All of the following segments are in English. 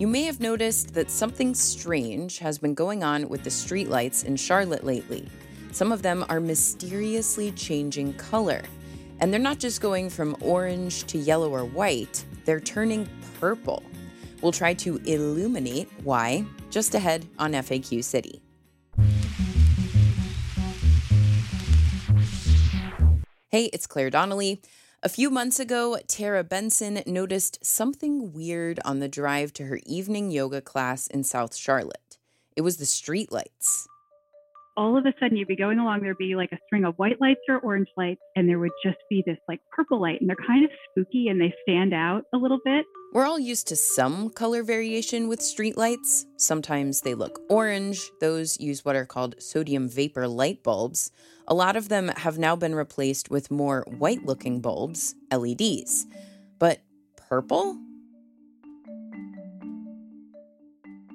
You may have noticed that something strange has been going on with the streetlights in Charlotte lately. Some of them are mysteriously changing color. And they're not just going from orange to yellow or white, they're turning purple. We'll try to illuminate why just ahead on FAQ City. Hey, it's Claire Donnelly. A few months ago, Tara Benson noticed something weird on the drive to her evening yoga class in South Charlotte. It was the streetlights. All of a sudden, you'd be going along, there'd be like a string of white lights or orange lights, and there would just be this like purple light, and they're kind of spooky and they stand out a little bit. We're all used to some color variation with streetlights. Sometimes they look orange, those use what are called sodium vapor light bulbs. A lot of them have now been replaced with more white looking bulbs, LEDs. But purple?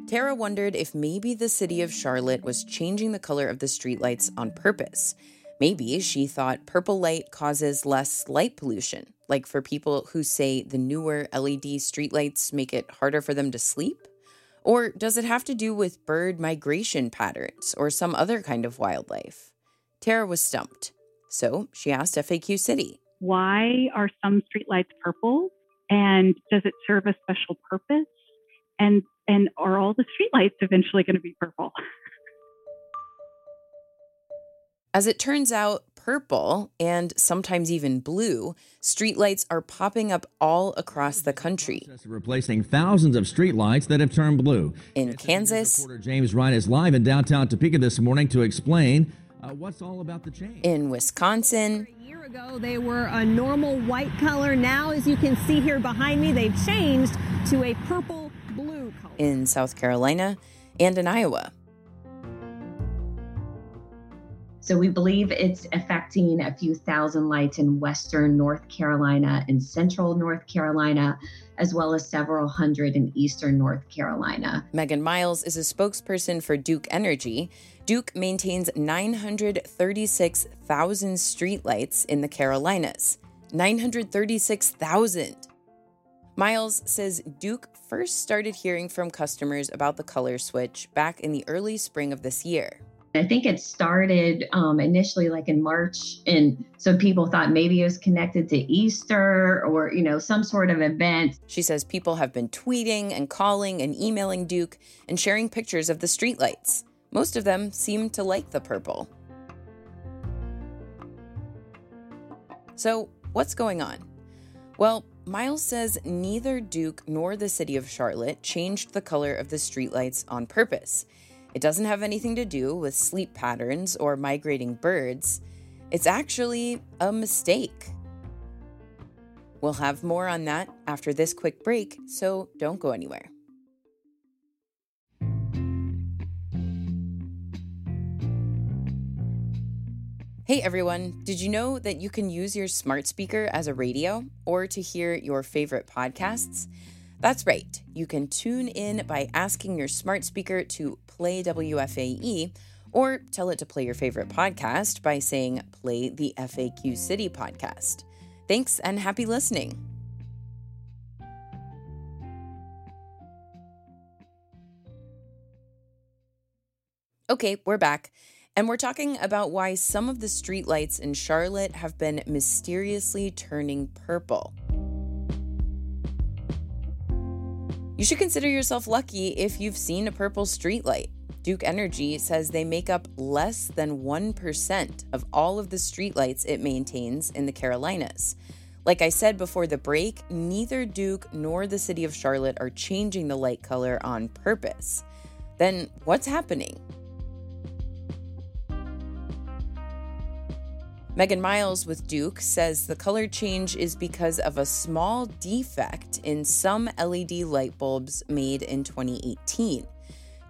Tara wondered if maybe the city of Charlotte was changing the color of the streetlights on purpose. Maybe she thought purple light causes less light pollution, like for people who say the newer LED streetlights make it harder for them to sleep? Or does it have to do with bird migration patterns or some other kind of wildlife? Tara was stumped. So she asked FAQ City Why are some streetlights purple? And does it serve a special purpose? And, and are all the streetlights eventually going to be purple? As it turns out, purple and sometimes even blue streetlights are popping up all across the country. Replacing thousands of streetlights that have turned blue. In Kansas, reporter James Wright is live in downtown Topeka this morning to explain uh, what's all about the change. In Wisconsin, a year ago, they were a normal white color. Now, as you can see here behind me, they've changed to a purple blue color. In South Carolina, and in Iowa. So we believe it's affecting a few thousand lights in western North Carolina and central North Carolina, as well as several hundred in eastern North Carolina. Megan Miles is a spokesperson for Duke Energy. Duke maintains 936,000 streetlights in the Carolinas. 936,000. Miles says Duke first started hearing from customers about the color switch back in the early spring of this year. I think it started um, initially like in March, and so people thought maybe it was connected to Easter or you know some sort of event. She says people have been tweeting and calling and emailing Duke and sharing pictures of the streetlights. Most of them seem to like the purple. So, what's going on? Well, Miles says neither Duke nor the city of Charlotte changed the color of the streetlights on purpose. It doesn't have anything to do with sleep patterns or migrating birds. It's actually a mistake. We'll have more on that after this quick break, so don't go anywhere. Hey everyone, did you know that you can use your smart speaker as a radio or to hear your favorite podcasts? That's right, you can tune in by asking your smart speaker to play WFAE or tell it to play your favorite podcast by saying, play the FAQ City podcast. Thanks and happy listening. Okay, we're back. And we're talking about why some of the streetlights in Charlotte have been mysteriously turning purple. You should consider yourself lucky if you've seen a purple streetlight. Duke Energy says they make up less than 1% of all of the streetlights it maintains in the Carolinas. Like I said before the break, neither Duke nor the city of Charlotte are changing the light color on purpose. Then what's happening? Megan Miles with Duke says the color change is because of a small defect in some LED light bulbs made in 2018.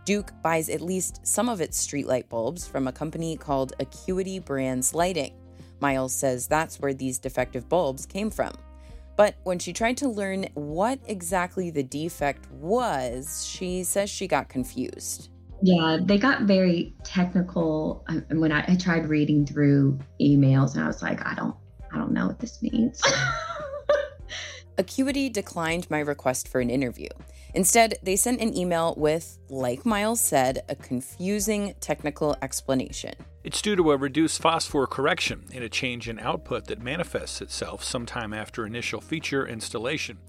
Duke buys at least some of its streetlight bulbs from a company called Acuity Brands Lighting. Miles says that's where these defective bulbs came from. But when she tried to learn what exactly the defect was, she says she got confused. Yeah, they got very technical. Um, and when I, I tried reading through emails, and I was like, I don't, I don't know what this means. Acuity declined my request for an interview. Instead, they sent an email with, like Miles said, a confusing technical explanation. It's due to a reduced phosphor correction and a change in output that manifests itself sometime after initial feature installation.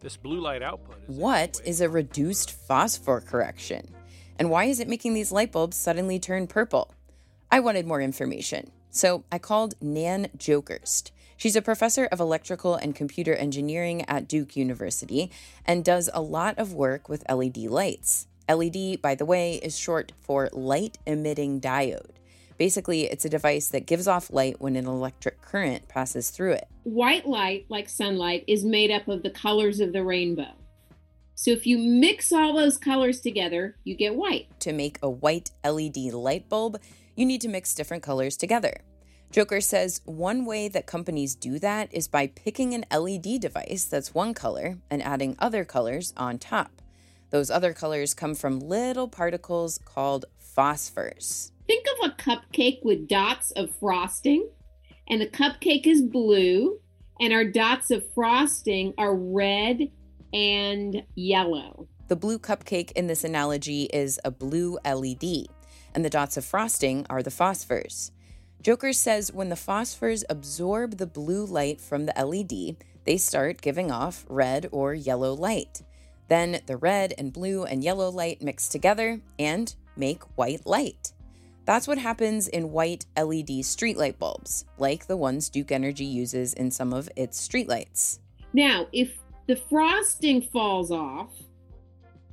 This blue light output. Is what is a reduced phosphor correction? And why is it making these light bulbs suddenly turn purple? I wanted more information, so I called Nan Jokerst. She's a professor of electrical and computer engineering at Duke University and does a lot of work with LED lights. LED, by the way, is short for light emitting diode. Basically, it's a device that gives off light when an electric current passes through it. White light, like sunlight, is made up of the colors of the rainbow. So if you mix all those colors together, you get white. To make a white LED light bulb, you need to mix different colors together. Jokerst says one way that companies do that is by picking an LED device that's one color and adding other colors on top. Those other colors come from little particles called phosphors. Think of a cupcake with dots of frosting, and the cupcake is blue, and our dots of frosting are red and yellow. The blue cupcake in this analogy is a blue LED, and the dots of frosting are the phosphors. Jokerst says when the phosphors absorb the blue light from the LED, they start giving off red or yellow light. Then the red and blue and yellow light mix together and make white light. That's what happens in white LED streetlight bulbs, like the ones Duke Energy uses in some of its streetlights. Now, if the frosting falls off,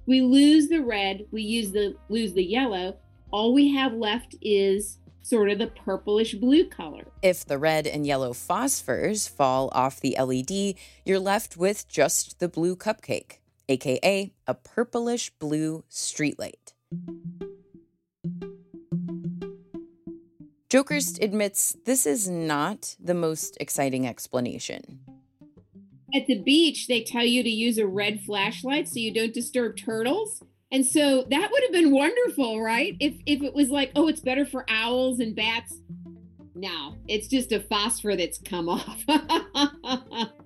we lose the red, we use the lose the yellow, all we have left is sort of the purplish blue color. If the red and yellow phosphors fall off the LED, you're left with just the blue cupcake, aka a purplish blue streetlight. Jokerst admits this is not the most exciting explanation. At the beach, they tell you to use a red flashlight so you don't disturb turtles. And so that would have been wonderful, right? If if it was like, oh, it's better for owls and bats. No, it's just a phosphor that's come off.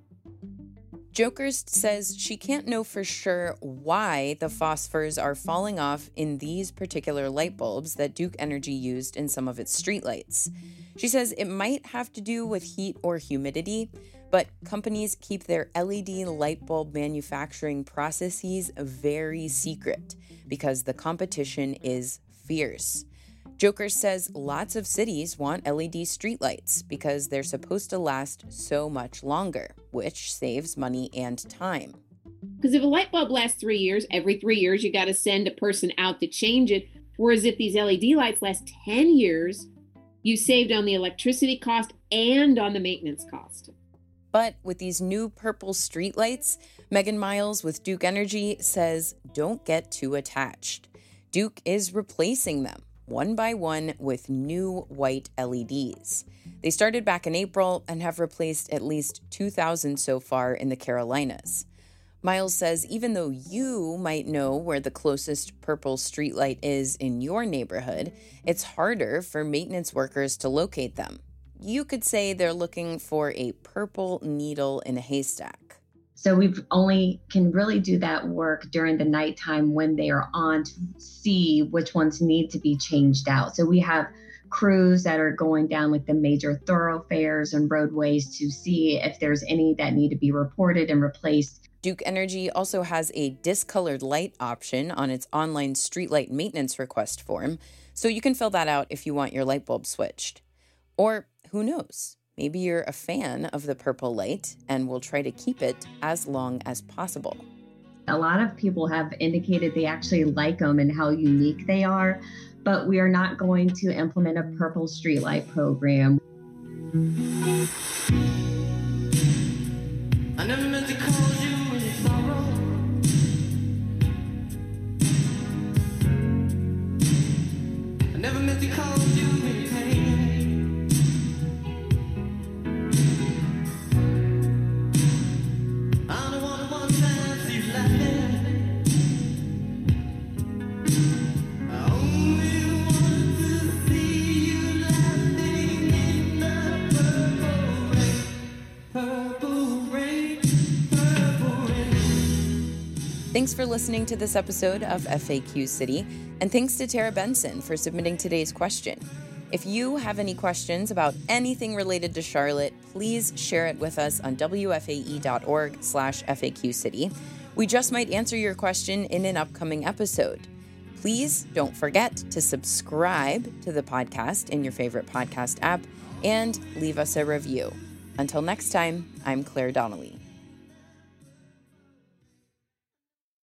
Jokerst says she can't know for sure why the phosphors are falling off in these particular light bulbs that Duke Energy used in some of its streetlights. She says it might have to do with heat or humidity, but companies keep their LED light bulb manufacturing processes very secret because the competition is fierce. Jokerst says lots of cities want LED streetlights because they're supposed to last so much longer, which saves money and time. Because if a light bulb lasts three years, every three years you got to send a person out to change it. Whereas if these LED lights last 10 years, you saved on the electricity cost and on the maintenance cost. But with these new purple streetlights, Megan Miles with Duke Energy says don't get too attached. Duke is replacing them one by one with new white LEDs. They started back in April and have replaced at least 2,000 so far in the Carolinas. Miles says even though you might know where the closest purple streetlight is in your neighborhood, it's harder for maintenance workers to locate them you could say they're looking for a purple needle in a haystack. So we only can really do that work during the nighttime when they are on to see which ones need to be changed out. So we have crews that are going down like the major thoroughfares and roadways to see if there's any that need to be reported and replaced. Duke Energy also has a discolored light option on its online streetlight maintenance request form, so you can fill that out if you want your light bulb switched. Or who knows? Maybe you're a fan of the purple light and will try to keep it as long as possible. A lot of people have indicated they actually like them and how unique they are, but we are not going to implement a purple streetlight program. I never meant to call Thanks for listening to this episode of FAQ City, and thanks to Tara Benson for submitting today's question. If you have any questions about anything related to Charlotte, please share it with us on wfae.org slash faqcity. We just might answer your question in an upcoming episode. Please don't forget to subscribe to the podcast in your favorite podcast app and leave us a review. Until next time, I'm Claire Donnelly.